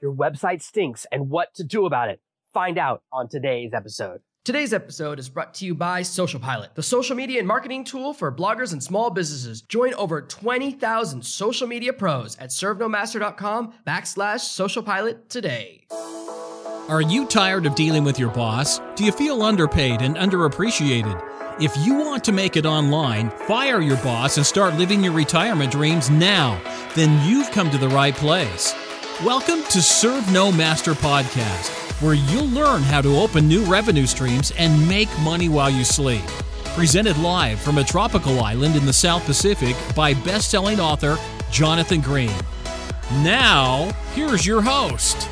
your website stinks and what to do about it. Find out on today's episode. Today's episode is brought to you by Social Pilot, the social media and marketing tool for bloggers and small businesses. Join over 20,000 social media pros at servenomaster.com backslash social pilot today. Are you tired of dealing with your boss? Do you feel underpaid and underappreciated? If you want to make it online, fire your boss and start living your retirement dreams now, then you've come to the right place. Welcome to Serve No Master Podcast, where you'll learn how to open new revenue streams and make money while you sleep. Presented live from a tropical island in the South Pacific by best selling author Jonathan Green. Now, here's your host.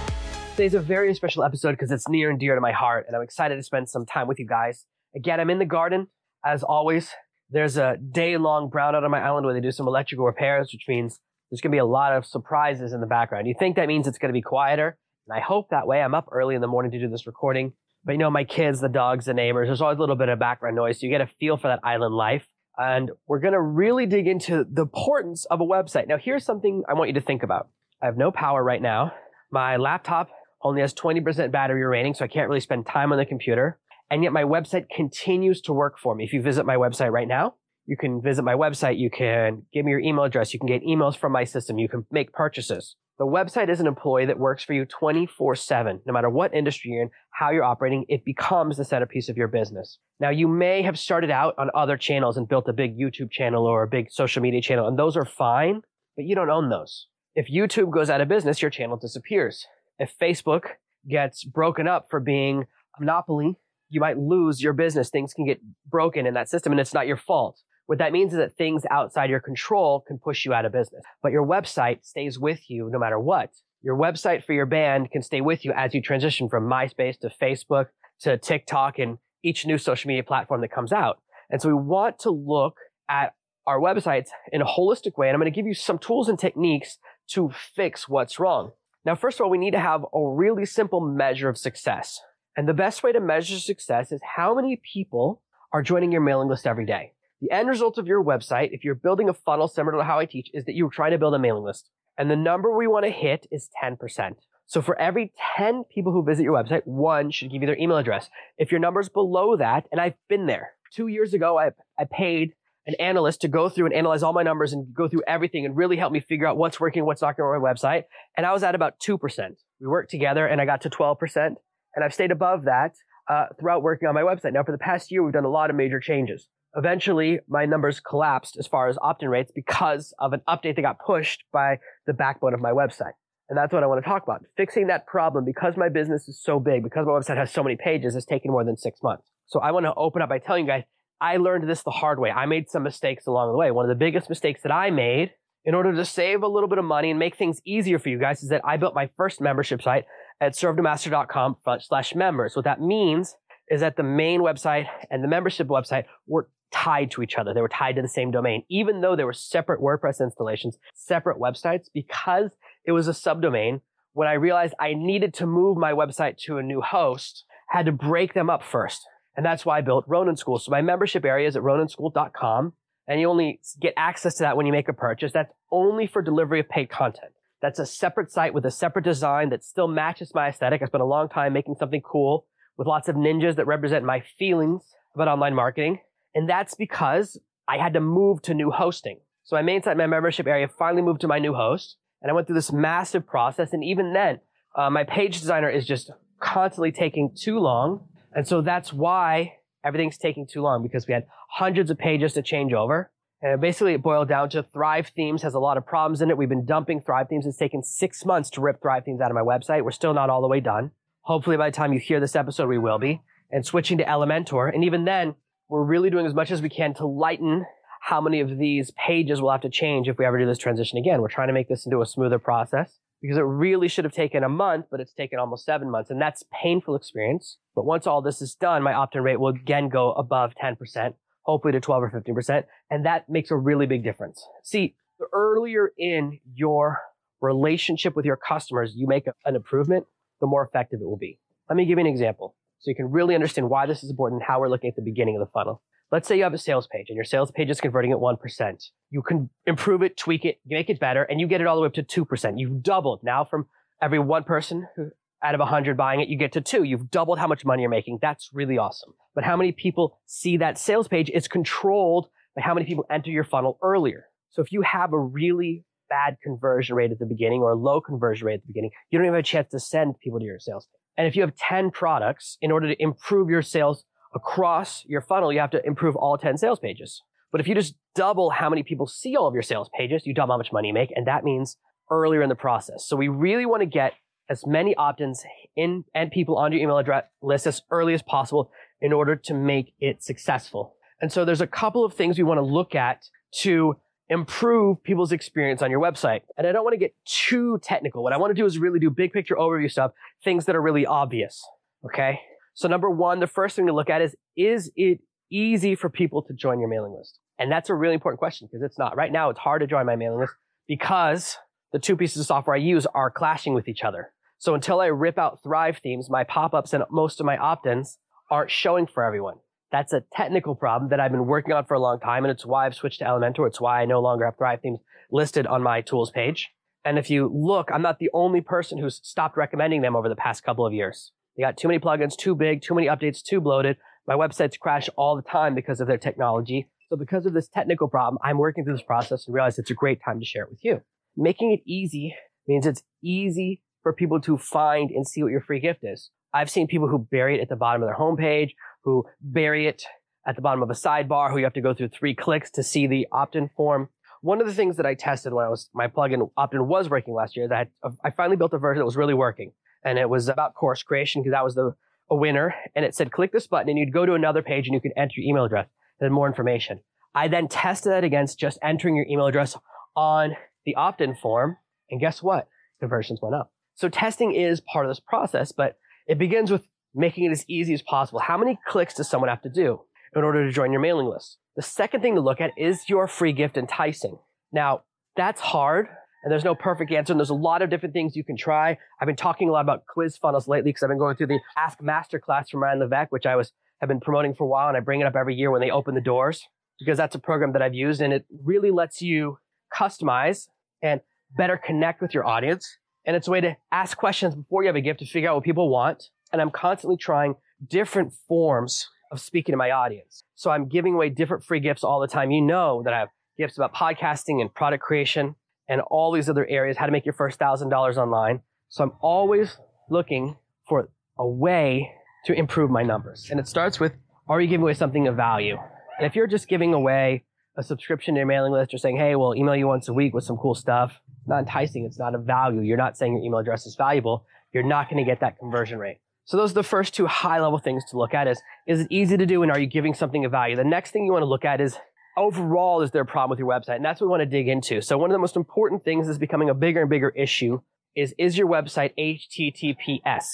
Today's a very special episode because it's near and dear to my heart, and I'm excited to spend some time with you guys. Again, I'm in the garden, as always. There's a day long brownout on my island where they do some electrical repairs, which means there's going to be a lot of surprises in the background. You think that means it's going to be quieter, and I hope that way. I'm up early in the morning to do this recording, but you know, my kids, the dogs, the neighbors, there's always a little bit of background noise, so you get a feel for that island life. And we're going to really dig into the importance of a website. Now, here's something I want you to think about. I have no power right now. My laptop only has 20% battery remaining, so I can't really spend time on the computer. And yet my website continues to work for me. If you visit my website right now, you can visit my website. You can give me your email address. You can get emails from my system. You can make purchases. The website is an employee that works for you 24 7. No matter what industry you're in, how you're operating, it becomes the centerpiece of your business. Now, you may have started out on other channels and built a big YouTube channel or a big social media channel, and those are fine, but you don't own those. If YouTube goes out of business, your channel disappears. If Facebook gets broken up for being a monopoly, you might lose your business. Things can get broken in that system, and it's not your fault. What that means is that things outside your control can push you out of business, but your website stays with you no matter what. Your website for your band can stay with you as you transition from MySpace to Facebook to TikTok and each new social media platform that comes out. And so we want to look at our websites in a holistic way. And I'm going to give you some tools and techniques to fix what's wrong. Now, first of all, we need to have a really simple measure of success. And the best way to measure success is how many people are joining your mailing list every day. The end result of your website, if you're building a funnel similar to how I teach, is that you're trying to build a mailing list. And the number we want to hit is 10%. So for every 10 people who visit your website, one should give you their email address. If your number's below that, and I've been there. Two years ago, I, I paid an analyst to go through and analyze all my numbers and go through everything and really help me figure out what's working, what's not going on my website. And I was at about 2%. We worked together and I got to 12%. And I've stayed above that uh, throughout working on my website. Now, for the past year, we've done a lot of major changes. Eventually, my numbers collapsed as far as opt-in rates because of an update that got pushed by the backbone of my website. And that's what I want to talk about. Fixing that problem because my business is so big, because my website has so many pages, has taken more than six months. So I want to open up by telling you guys, I learned this the hard way. I made some mistakes along the way. One of the biggest mistakes that I made in order to save a little bit of money and make things easier for you guys is that I built my first membership site at servenomaster.com slash members. What that means is that the main website and the membership website were tied to each other. They were tied to the same domain, even though they were separate WordPress installations, separate websites, because it was a subdomain. When I realized I needed to move my website to a new host, had to break them up first. And that's why I built Ronin School. So my membership area is at roninschool.com. And you only get access to that when you make a purchase. That's only for delivery of paid content. That's a separate site with a separate design that still matches my aesthetic. I spent a long time making something cool with lots of ninjas that represent my feelings about online marketing. And that's because I had to move to new hosting. So my main site, my membership area finally moved to my new host. And I went through this massive process. And even then, uh, my page designer is just constantly taking too long. And so that's why everything's taking too long because we had hundreds of pages to change over. And basically it boiled down to Thrive Themes has a lot of problems in it. We've been dumping Thrive Themes. It's taken six months to rip Thrive Themes out of my website. We're still not all the way done. Hopefully by the time you hear this episode, we will be. And switching to Elementor. And even then, we're really doing as much as we can to lighten how many of these pages we'll have to change if we ever do this transition again. We're trying to make this into a smoother process because it really should have taken a month, but it's taken almost seven months. And that's painful experience. But once all this is done, my opt-in rate will again go above 10%, hopefully to 12 or 15%. And that makes a really big difference. See, the earlier in your relationship with your customers you make an improvement, the more effective it will be. Let me give you an example so you can really understand why this is important and how we're looking at the beginning of the funnel. Let's say you have a sales page and your sales page is converting at 1%. You can improve it, tweak it, make it better, and you get it all the way up to 2%. You've doubled now from every one person who out of 100 buying it, you get to two. You've doubled how much money you're making. That's really awesome. But how many people see that sales page is controlled by how many people enter your funnel earlier. So if you have a really bad conversion rate at the beginning or a low conversion rate at the beginning, you don't even have a chance to send people to your sales page. And if you have 10 products, in order to improve your sales across your funnel, you have to improve all 10 sales pages. But if you just double how many people see all of your sales pages, you double how much money you make. And that means earlier in the process. So we really want to get as many opt-ins in and people on your email address list as early as possible in order to make it successful. And so there's a couple of things we want to look at to improve people's experience on your website. And I don't want to get too technical. What I want to do is really do big picture overview stuff, things that are really obvious. Okay. So number one, the first thing to look at is, is it easy for people to join your mailing list? And that's a really important question because it's not. Right now, it's hard to join my mailing list because the two pieces of software I use are clashing with each other. So until I rip out Thrive themes, my pop-ups and most of my opt-ins aren't showing for everyone. That's a technical problem that I've been working on for a long time, and it's why I've switched to Elementor. It's why I no longer have Thrive themes listed on my tools page. And if you look, I'm not the only person who's stopped recommending them over the past couple of years. They got too many plugins, too big, too many updates, too bloated. My websites crash all the time because of their technology. So because of this technical problem, I'm working through this process and realize it's a great time to share it with you. Making it easy means it's easy for people to find and see what your free gift is. I've seen people who bury it at the bottom of their homepage, who bury it at the bottom of a sidebar, who you have to go through three clicks to see the opt-in form. One of the things that I tested when I was my plugin opt-in was working last year, that I uh, finally built a version that was really working, and it was about course creation because that was the a winner, and it said click this button, and you'd go to another page, and you could enter your email address and more information. I then tested that against just entering your email address on the opt-in form, and guess what? Conversions went up. So testing is part of this process, but it begins with making it as easy as possible. How many clicks does someone have to do in order to join your mailing list? The second thing to look at is your free gift enticing. Now, that's hard and there's no perfect answer. And there's a lot of different things you can try. I've been talking a lot about quiz funnels lately because I've been going through the Ask Masterclass from Ryan Levesque, which I was have been promoting for a while, and I bring it up every year when they open the doors because that's a program that I've used, and it really lets you customize and better connect with your audience and it's a way to ask questions before you have a gift to figure out what people want. And I'm constantly trying different forms of speaking to my audience. So I'm giving away different free gifts all the time. You know that I have gifts about podcasting and product creation and all these other areas, how to make your first thousand dollars online. So I'm always looking for a way to improve my numbers. And it starts with, are you giving away something of value? And if you're just giving away a subscription to your mailing list or saying, hey, we'll email you once a week with some cool stuff. It's not enticing. It's not of value. You're not saying your email address is valuable. You're not going to get that conversion rate. So those are the first two high level things to look at is, is it easy to do and are you giving something of value? The next thing you want to look at is overall, is there a problem with your website? And that's what we want to dig into. So one of the most important things that's becoming a bigger and bigger issue is, is your website HTTPS?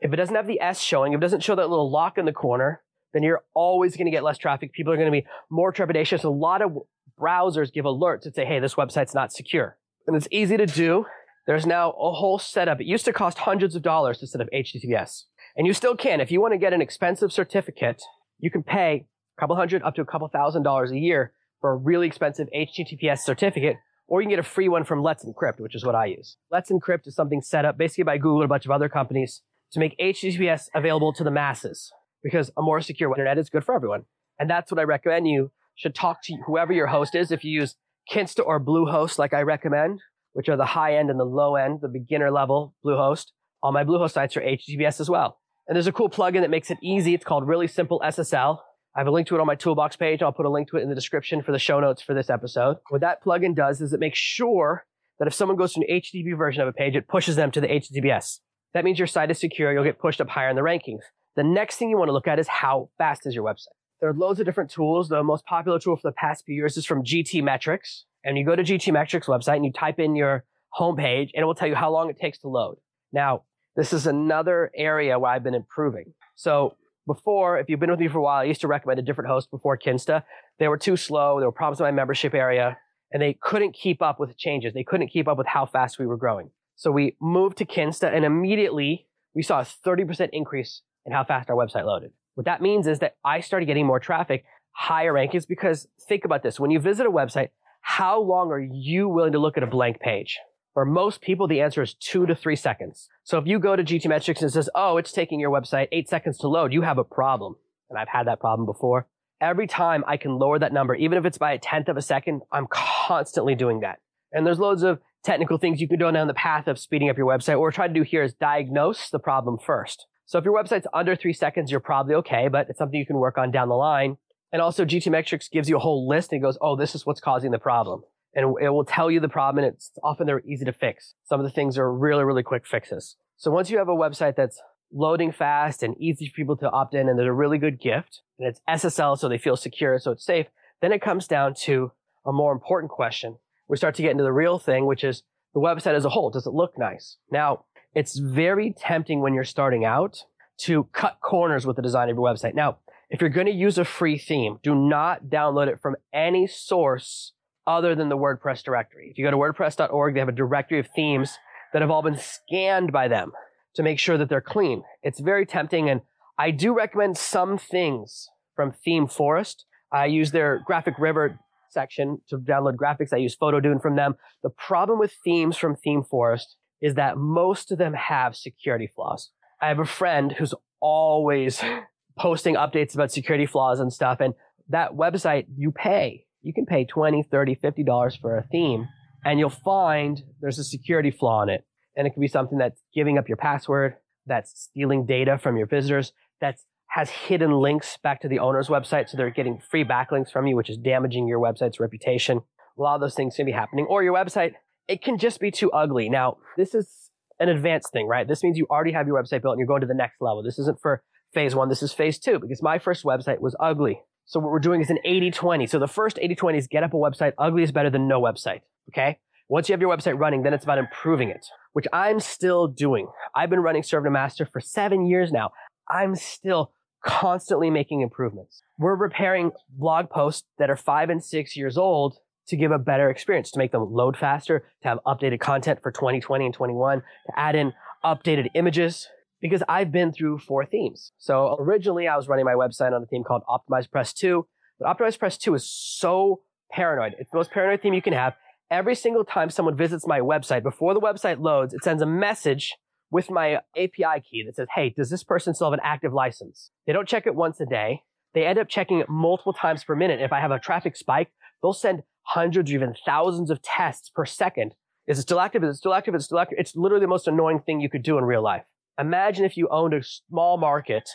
If it doesn't have the S showing, if it doesn't show that little lock in the corner, then you're always going to get less traffic. People are going to be more trepidatious. A lot of browsers give alerts that say, hey, this website's not secure. And it's easy to do. There's now a whole setup. It used to cost hundreds of dollars to set up HTTPS. And you still can. If you want to get an expensive certificate, you can pay a couple hundred up to a couple thousand dollars a year for a really expensive HTTPS certificate, or you can get a free one from Let's Encrypt, which is what I use. Let's Encrypt is something set up basically by Google and a bunch of other companies to make HTTPS available to the masses because a more secure internet is good for everyone. And that's what I recommend you should talk to whoever your host is. If you use Kinsta or Bluehost, like I recommend, which are the high end and the low end, the beginner level Bluehost, all my Bluehost sites are HTTPS as well. And there's a cool plugin that makes it easy. It's called Really Simple SSL. I have a link to it on my toolbox page. I'll put a link to it in the description for the show notes for this episode. What that plugin does is it makes sure that if someone goes to an HTTP version of a page, it pushes them to the HTTPS. That means your site is secure. You'll get pushed up higher in the rankings. The next thing you want to look at is how fast is your website. There are loads of different tools. The most popular tool for the past few years is from GTmetrix. And you go to GTmetrix website and you type in your homepage and it will tell you how long it takes to load. Now, this is another area where I've been improving. So before, if you've been with me for a while, I used to recommend a different host before Kinsta. They were too slow. There were problems in my membership area and they couldn't keep up with changes. They couldn't keep up with how fast we were growing. So we moved to Kinsta and immediately we saw a 30% increase in how fast our website loaded. What that means is that I started getting more traffic, higher rankings, because think about this. When you visit a website, how long are you willing to look at a blank page? For most people, the answer is two to three seconds. So if you go to GTmetrix and it says, oh, it's taking your website eight seconds to load, you have a problem. And I've had that problem before. Every time I can lower that number, even if it's by a tenth of a second, I'm constantly doing that. And there's loads of technical things you can do down the path of speeding up your website. What we're trying to do here is diagnose the problem first. So if your website's under three seconds, you're probably okay, but it's something you can work on down the line. And also GTmetrix gives you a whole list and goes, oh, this is what's causing the problem. And it will tell you the problem and it's often they're easy to fix. Some of the things are really, really quick fixes. So once you have a website that's loading fast and easy for people to opt in and there's a really good gift and it's SSL so they feel secure so it's safe, then it comes down to a more important question. We start to get into the real thing, which is the website as a whole. Does it look nice? Now, it's very tempting when you're starting out to cut corners with the design of your website. Now, if you're going to use a free theme, do not download it from any source other than the WordPress directory. If you go to wordpress.org, they have a directory of themes that have all been scanned by them to make sure that they're clean. It's very tempting. And I do recommend some things from Theme Forest. I use their Graphic River section to download graphics. I use Photodune from them. The problem with themes from Theme Forest is that most of them have security flaws. I have a friend who's always posting updates about security flaws and stuff. And that website you pay, you can pay 20, 30, 50 dollars for a theme and you'll find there's a security flaw in it. And it could be something that's giving up your password, that's stealing data from your visitors, that has hidden links back to the owner's website. So they're getting free backlinks from you, which is damaging your website's reputation. A lot of those things can be happening. Or your website, it can just be too ugly. Now, this is an advanced thing, right? This means you already have your website built and you're going to the next level. This isn't for phase one. This is phase two because my first website was ugly. So what we're doing is an 80-20. So the first 80-20 is get up a website. Ugly is better than no website. Okay. Once you have your website running, then it's about improving it, which I'm still doing. I've been running Serve No Master for seven years now. I'm still constantly making improvements. We're repairing blog posts that are five and six years old to give a better experience, to make them load faster, to have updated content for 2020 and 21, to add in updated images, because I've been through four themes. So originally I was running my website on a theme called Optimize Press 2, but Optimize Press 2 is so paranoid. It's the most paranoid theme you can have. Every single time someone visits my website, before the website loads, it sends a message with my API key that says, Hey, does this person still have an active license? They don't check it once a day. They end up checking it multiple times per minute. If I have a traffic spike, they'll send hundreds or even thousands of tests per second. Is it still active? Is it still active? Is it still active? It's literally the most annoying thing you could do in real life. Imagine if you owned a small market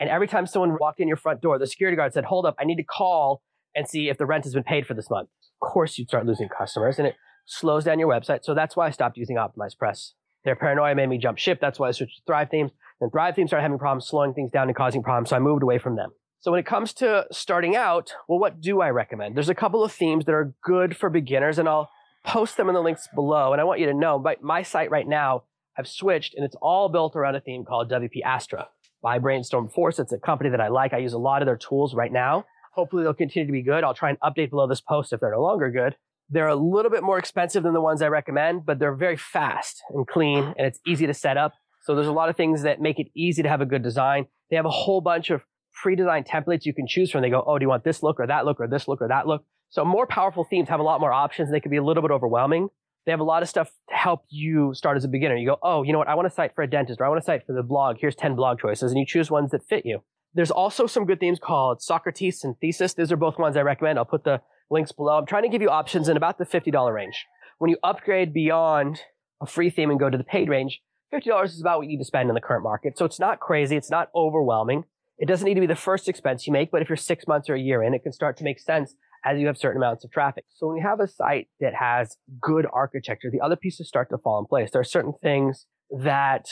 and every time someone walked in your front door, the security guard said, hold up, I need to call and see if the rent has been paid for this month. Of course, you'd start losing customers and it slows down your website. So that's why I stopped using Optimize Press. Their paranoia made me jump ship. That's why I switched to Thrive Themes. And Thrive Themes started having problems slowing things down and causing problems. So I moved away from them. So when it comes to starting out, well, what do I recommend? There's a couple of themes that are good for beginners and I'll post them in the links below. And I want you to know, my, my site right now I've switched and it's all built around a theme called WP Astra by Brainstorm Force. It's a company that I like. I use a lot of their tools right now. Hopefully they'll continue to be good. I'll try and update below this post if they're no longer good. They're a little bit more expensive than the ones I recommend, but they're very fast and clean and it's easy to set up. So there's a lot of things that make it easy to have a good design. They have a whole bunch of pre-designed templates you can choose from. They go, oh, do you want this look or that look or this look or that look? So more powerful themes have a lot more options. They can be a little bit overwhelming. They have a lot of stuff to help you start as a beginner. You go, oh, you know what? I want a site for a dentist or I want a site for the blog. Here's 10 blog choices and you choose ones that fit you. There's also some good themes called Socrates and Thesis. These are both ones I recommend. I'll put the links below. I'm trying to give you options in about the $50 range. When you upgrade beyond a free theme and go to the paid range, $50 is about what you need to spend in the current market. So it's not crazy. It's not overwhelming. It doesn't need to be the first expense you make, but if you're six months or a year in, it can start to make sense as you have certain amounts of traffic. So when you have a site that has good architecture, the other pieces start to fall in place. There are certain things that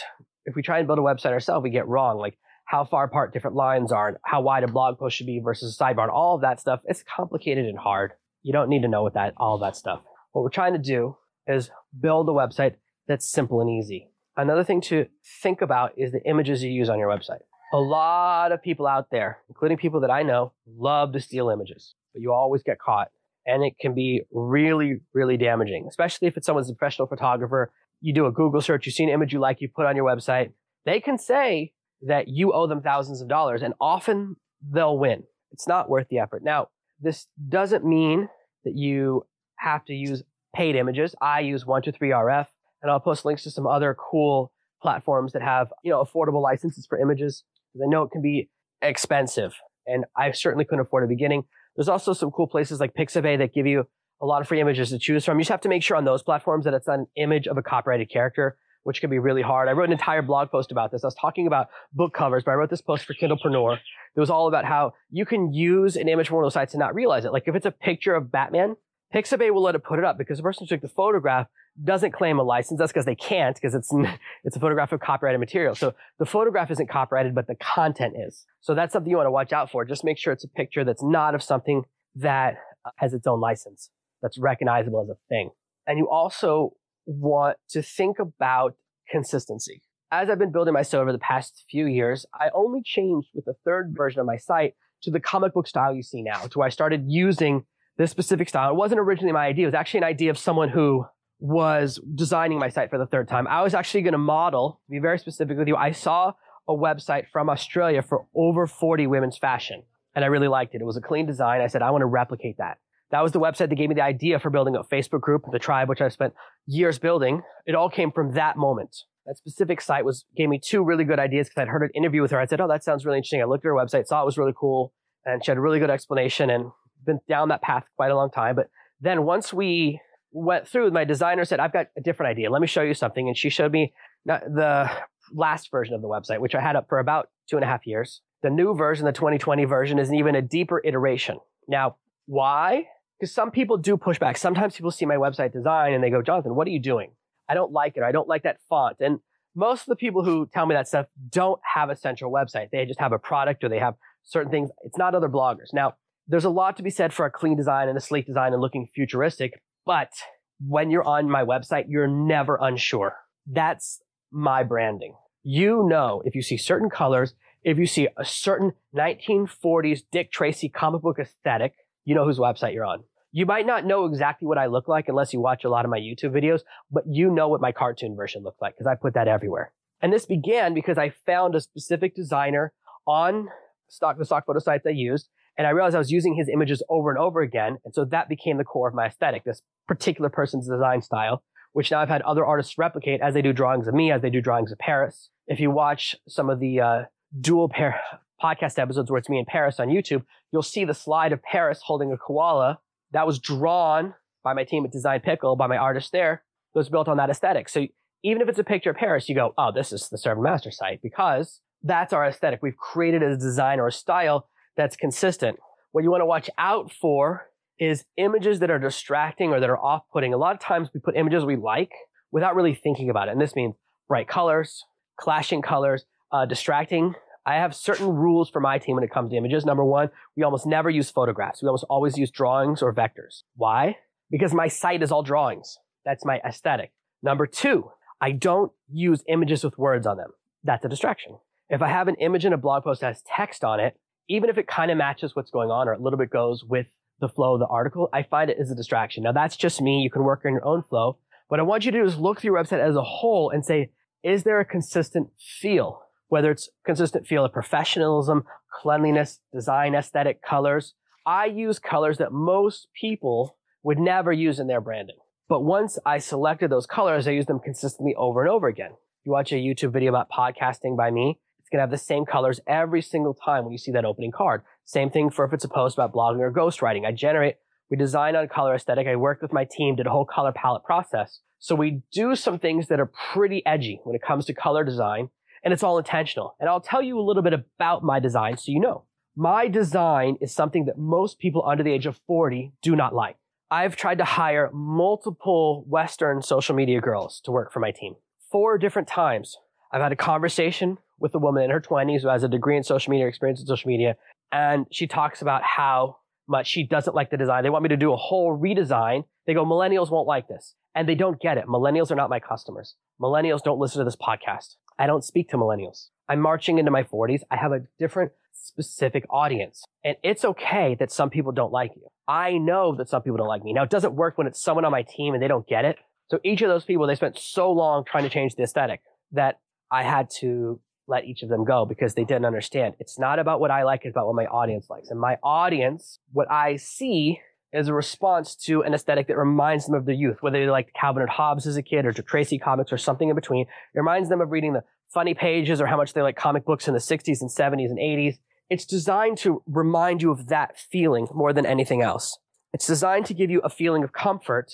if we try and build a website ourselves, we get wrong, like how far apart different lines are and how wide a blog post should be versus a sidebar and all of that stuff. It's complicated and hard. You don't need to know what that, all that stuff. What we're trying to do is build a website that's simple and easy. Another thing to think about is the images you use on your website. A lot of people out there, including people that I know, love to steal images but you always get caught. And it can be really, really damaging, especially if it's someone's a professional photographer. You do a Google search, you see an image you like, you put on your website. They can say that you owe them thousands of dollars and often they'll win. It's not worth the effort. Now, this doesn't mean that you have to use paid images. I use 123RF. and I'll post links to some other cool platforms that have, you know, affordable licenses for images. Because I know it can be expensive and I certainly couldn't afford the beginning. There's also some cool places like Pixabay that give you a lot of free images to choose from. You just have to make sure on those platforms that it's an image of a copyrighted character, which can be really hard. I wrote an entire blog post about this. I was talking about book covers, but I wrote this post for Kindlepreneur. It was all about how you can use an image from one of those sites and not realize it. Like if it's a picture of Batman, Pixabay will let it put it up because the person who took the photograph doesn't claim a license. That's because they can't because it's, it's a photograph of copyrighted material. So the photograph isn't copyrighted, but the content is. So that's something you want to watch out for. Just make sure it's a picture that's not of something that uh, has its own license, that's recognizable as a thing. And you also want to think about consistency. As I've been building my site over the past few years, I only changed with the third version of my site to the comic book style you see now, to where I started using this specific style. It wasn't originally my idea. It was actually an idea of someone who was designing my site for the third time. I was actually going to model, to be very specific with you. I saw a website from Australia for over 40 women's fashion and I really liked it. It was a clean design. I said, I want to replicate that. That was the website that gave me the idea for building a Facebook group, the tribe, which I spent years building. It all came from that moment. That specific site was gave me two really good ideas because I'd heard an interview with her. I said, "Oh, that sounds really interesting." I looked at her website, saw it was really cool, and she had a really good explanation. And been down that path quite a long time. But then once we went through, my designer said, I've got a different idea. Let me show you something. And she showed me the last version of the website, which I had up for about two and a half years. The new version, the 2020 version, is an even a deeper iteration. Now, why? Because some people do push back. Sometimes people see my website design and they go, Jonathan, what are you doing? I don't like it. I don't like that font. And most of the people who tell me that stuff don't have a central website. They just have a product or they have certain things. It's not other bloggers. Now, there's a lot to be said for a clean design and a sleek design and looking futuristic, but when you're on my website, you're never unsure. That's my branding. You know, if you see certain colors, if you see a certain 1940s Dick Tracy comic book aesthetic, you know whose website you're on. You might not know exactly what I look like unless you watch a lot of my YouTube videos, but you know what my cartoon version looked like because I put that everywhere. And this began because I found a specific designer on stock, the stock photo sites I used and I realized I was using his images over and over again. And so that became the core of my aesthetic, this particular person's design style, which now I've had other artists replicate as they do drawings of me, as they do drawings of Paris. If you watch some of the uh, dual pair podcast episodes where it's me and Paris on YouTube, you'll see the slide of Paris holding a koala that was drawn by my team at Design Pickle, by my artist there. that was built on that aesthetic. So even if it's a picture of Paris, you go, oh, this is the Serve Master site because that's our aesthetic. We've created a design or a style that's consistent. What you want to watch out for is images that are distracting or that are off putting. A lot of times we put images we like without really thinking about it. And this means bright colors, clashing colors, uh, distracting. I have certain rules for my team when it comes to images. Number one, we almost never use photographs. We almost always use drawings or vectors. Why? Because my site is all drawings. That's my aesthetic. Number two, I don't use images with words on them. That's a distraction. If I have an image in a blog post that has text on it, even if it kind of matches what's going on or a little bit goes with the flow of the article, I find it is a distraction. Now that's just me. You can work in your own flow. What I want you to do is look through your website as a whole and say, is there a consistent feel? Whether it's consistent feel of professionalism, cleanliness, design, aesthetic, colors. I use colors that most people would never use in their branding. But once I selected those colors, I use them consistently over and over again. If you watch a YouTube video about podcasting by me, going to have the same colors every single time when you see that opening card. Same thing for if it's a post about blogging or ghostwriting. I generate, we design on color aesthetic. I worked with my team, did a whole color palette process. So we do some things that are pretty edgy when it comes to color design, and it's all intentional. And I'll tell you a little bit about my design so you know. My design is something that most people under the age of 40 do not like. I've tried to hire multiple Western social media girls to work for my team. Four different times. I've had a conversation with a woman in her 20s who has a degree in social media, experience in social media, and she talks about how much she doesn't like the design. They want me to do a whole redesign. They go, millennials won't like this. And they don't get it. Millennials are not my customers. Millennials don't listen to this podcast. I don't speak to millennials. I'm marching into my 40s. I have a different specific audience. And it's okay that some people don't like you. I know that some people don't like me. Now, it doesn't work when it's someone on my team and they don't get it. So each of those people, they spent so long trying to change the aesthetic that I had to let each of them go because they didn't understand. It's not about what I like, it's about what my audience likes. And my audience, what I see is a response to an aesthetic that reminds them of their youth, whether they liked Calvin and Hobbes as a kid or Dick Tracy comics or something in between. It reminds them of reading the funny pages or how much they like comic books in the 60s and 70s and 80s. It's designed to remind you of that feeling more than anything else. It's designed to give you a feeling of comfort,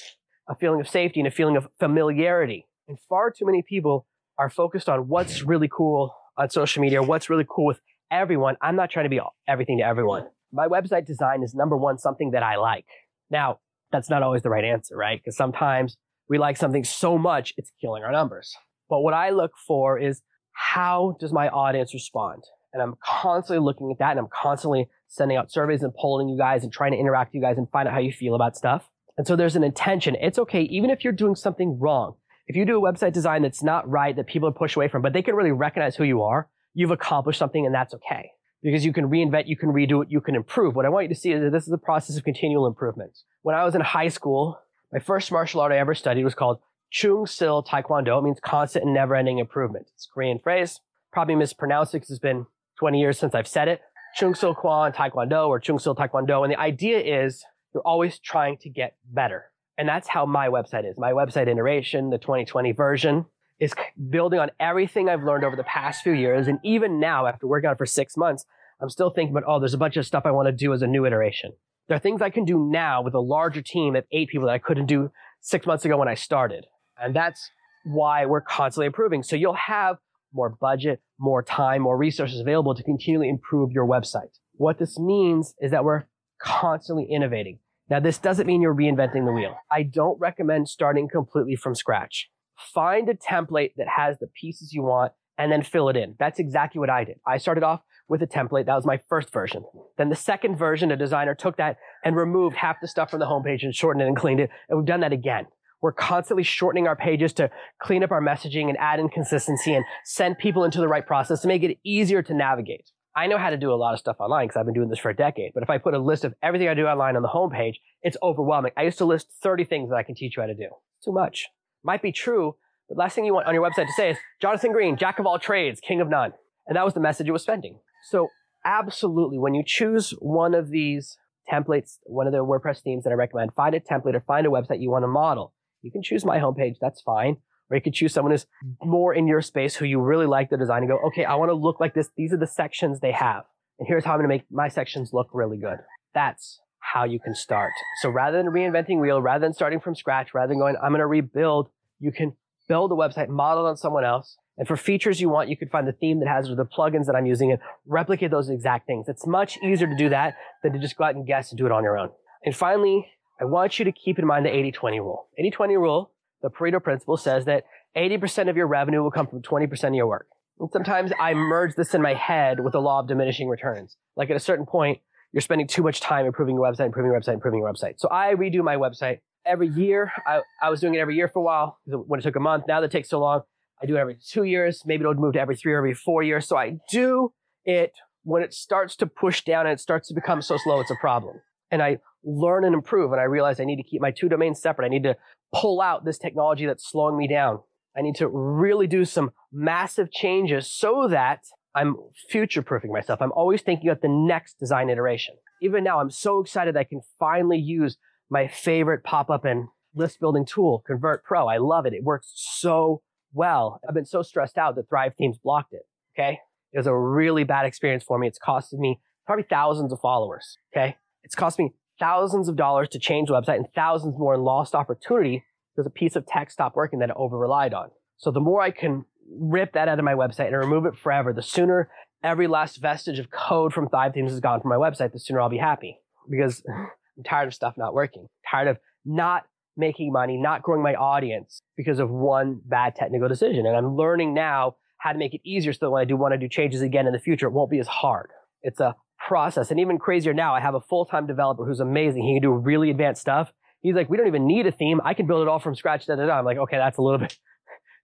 a feeling of safety, and a feeling of familiarity. And far too many people are focused on what's really cool on social media, what's really cool with everyone. I'm not trying to be everything to everyone. My website design is number one, something that I like. Now, that's not always the right answer, right? Because sometimes we like something so much, it's killing our numbers. But what I look for is how does my audience respond? And I'm constantly looking at that and I'm constantly sending out surveys and polling you guys and trying to interact with you guys and find out how you feel about stuff. And so there's an intention. It's okay, even if you're doing something wrong. If you do a website design that's not right, that people are pushed away from, but they can really recognize who you are, you've accomplished something and that's okay. Because you can reinvent, you can redo it, you can improve. What I want you to see is that this is a process of continual improvement. When I was in high school, my first martial art I ever studied was called Chung Sil Taekwondo. It means constant and never ending improvement. It's a Korean phrase. Probably mispronounced it because it's been 20 years since I've said it. Chung Sil Kwan Taekwondo or Chung Sil Taekwondo. And the idea is you're always trying to get better. And that's how my website is. My website iteration, the 2020 version, is building on everything I've learned over the past few years. And even now, after working on it for six months, I'm still thinking about, oh, there's a bunch of stuff I want to do as a new iteration. There are things I can do now with a larger team of eight people that I couldn't do six months ago when I started. And that's why we're constantly improving. So you'll have more budget, more time, more resources available to continually improve your website. What this means is that we're constantly innovating. Now, this doesn't mean you're reinventing the wheel. I don't recommend starting completely from scratch. Find a template that has the pieces you want and then fill it in. That's exactly what I did. I started off with a template. That was my first version. Then the second version, a designer took that and removed half the stuff from the homepage and shortened it and cleaned it. And we've done that again. We're constantly shortening our pages to clean up our messaging and add in consistency and send people into the right process to make it easier to navigate. I know how to do a lot of stuff online because I've been doing this for a decade. But if I put a list of everything I do online on the homepage, it's overwhelming. I used to list 30 things that I can teach you how to do. too much. Might be true, but last thing you want on your website to say is Jonathan Green, jack of all trades, king of none. And that was the message it was sending. So absolutely, when you choose one of these templates, one of the WordPress themes that I recommend, find a template or find a website you want to model. You can choose my homepage. That's fine. Or you could choose someone who's more in your space who you really like the design and go, okay, I want to look like this. These are the sections they have. And here's how I'm going to make my sections look really good. That's how you can start. So rather than reinventing wheel, rather than starting from scratch, rather than going, I'm going to rebuild, you can build a website modeled on someone else. And for features you want, you could find the theme that has or the plugins that I'm using and replicate those exact things. It's much easier to do that than to just go out and guess and do it on your own. And finally, I want you to keep in mind the 80-20 rule. 80-20 rule, the Pareto principle says that 80% of your revenue will come from 20% of your work. And sometimes I merge this in my head with the law of diminishing returns. Like at a certain point, you're spending too much time improving your website, improving your website, improving your website. So I redo my website every year. I, I was doing it every year for a while when it took a month. Now that it takes so long, I do it every two years. Maybe it'll move to every three or every four years. So I do it when it starts to push down and it starts to become so slow, it's a problem. And I learn and improve. And I realize I need to keep my two domains separate. I need to pull out this technology that's slowing me down. I need to really do some massive changes so that I'm future proofing myself. I'm always thinking about the next design iteration. Even now, I'm so excited I can finally use my favorite pop up and list building tool, Convert Pro. I love it. It works so well. I've been so stressed out that Thrive Themes blocked it. Okay. It was a really bad experience for me. It's costed me probably thousands of followers. Okay. It's cost me thousands of dollars to change the website and thousands more in lost opportunity because a piece of tech stopped working that I over relied on. So the more I can rip that out of my website and remove it forever, the sooner every last vestige of code from Thrive Themes is gone from my website, the sooner I'll be happy because I'm tired of stuff not working, tired of not making money, not growing my audience because of one bad technical decision. And I'm learning now how to make it easier so that when I do want to do changes again in the future, it won't be as hard. It's a process. And even crazier now, I have a full-time developer who's amazing. He can do really advanced stuff. He's like, we don't even need a theme. I can build it all from scratch. Da, da, da. I'm like, okay, that's a little bit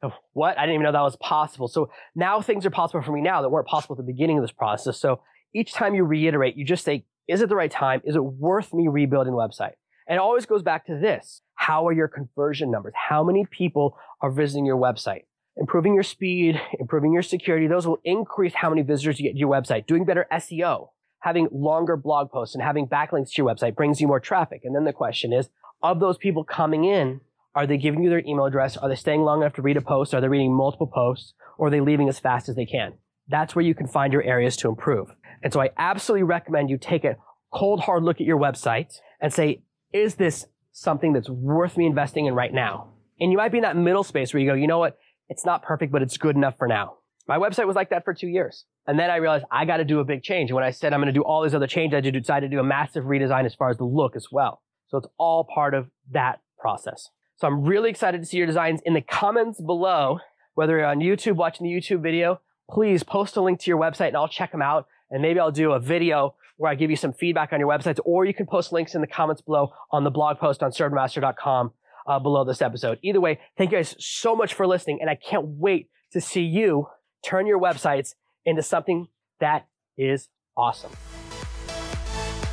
what? I didn't even know that was possible. So now things are possible for me now that weren't possible at the beginning of this process. So each time you reiterate, you just say, is it the right time? Is it worth me rebuilding the website? And it always goes back to this. How are your conversion numbers? How many people are visiting your website? Improving your speed, improving your security, those will increase how many visitors you get to your website. Doing better SEO. Having longer blog posts and having backlinks to your website brings you more traffic. And then the question is, of those people coming in, are they giving you their email address? Are they staying long enough to read a post? Are they reading multiple posts? Or are they leaving as fast as they can? That's where you can find your areas to improve. And so I absolutely recommend you take a cold, hard look at your website and say, is this something that's worth me investing in right now? And you might be in that middle space where you go, you know what? It's not perfect, but it's good enough for now. My website was like that for two years. And then I realized I got to do a big change. And when I said I'm going to do all these other changes, I decided to do a massive redesign as far as the look as well. So it's all part of that process. So I'm really excited to see your designs in the comments below. Whether you're on YouTube watching the YouTube video, please post a link to your website and I'll check them out. And maybe I'll do a video where I give you some feedback on your websites, or you can post links in the comments below on the blog post on servenomaster.com uh, below this episode. Either way, thank you guys so much for listening, and I can't wait to see you turn your websites into something that is awesome.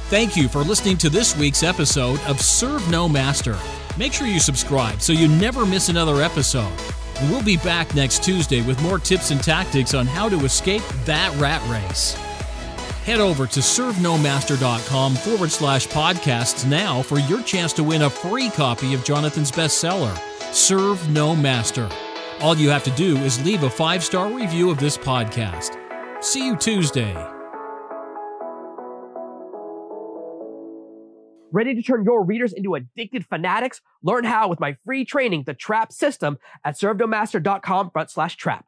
Thank you for listening to this week's episode of Serve No Master. Make sure you subscribe so you never miss another episode. We'll be back next Tuesday with more tips and tactics on how to escape that rat race. Head over to servenomaster.com forward slash podcasts now for your chance to win a free copy of Jonathan's bestseller, Serve No Master. All you have to do is leave a five star review of this podcast. See you Tuesday. Ready to turn your readers into addicted fanatics? Learn how with my free training, The Trap System, at servenomaster.com front slash trap.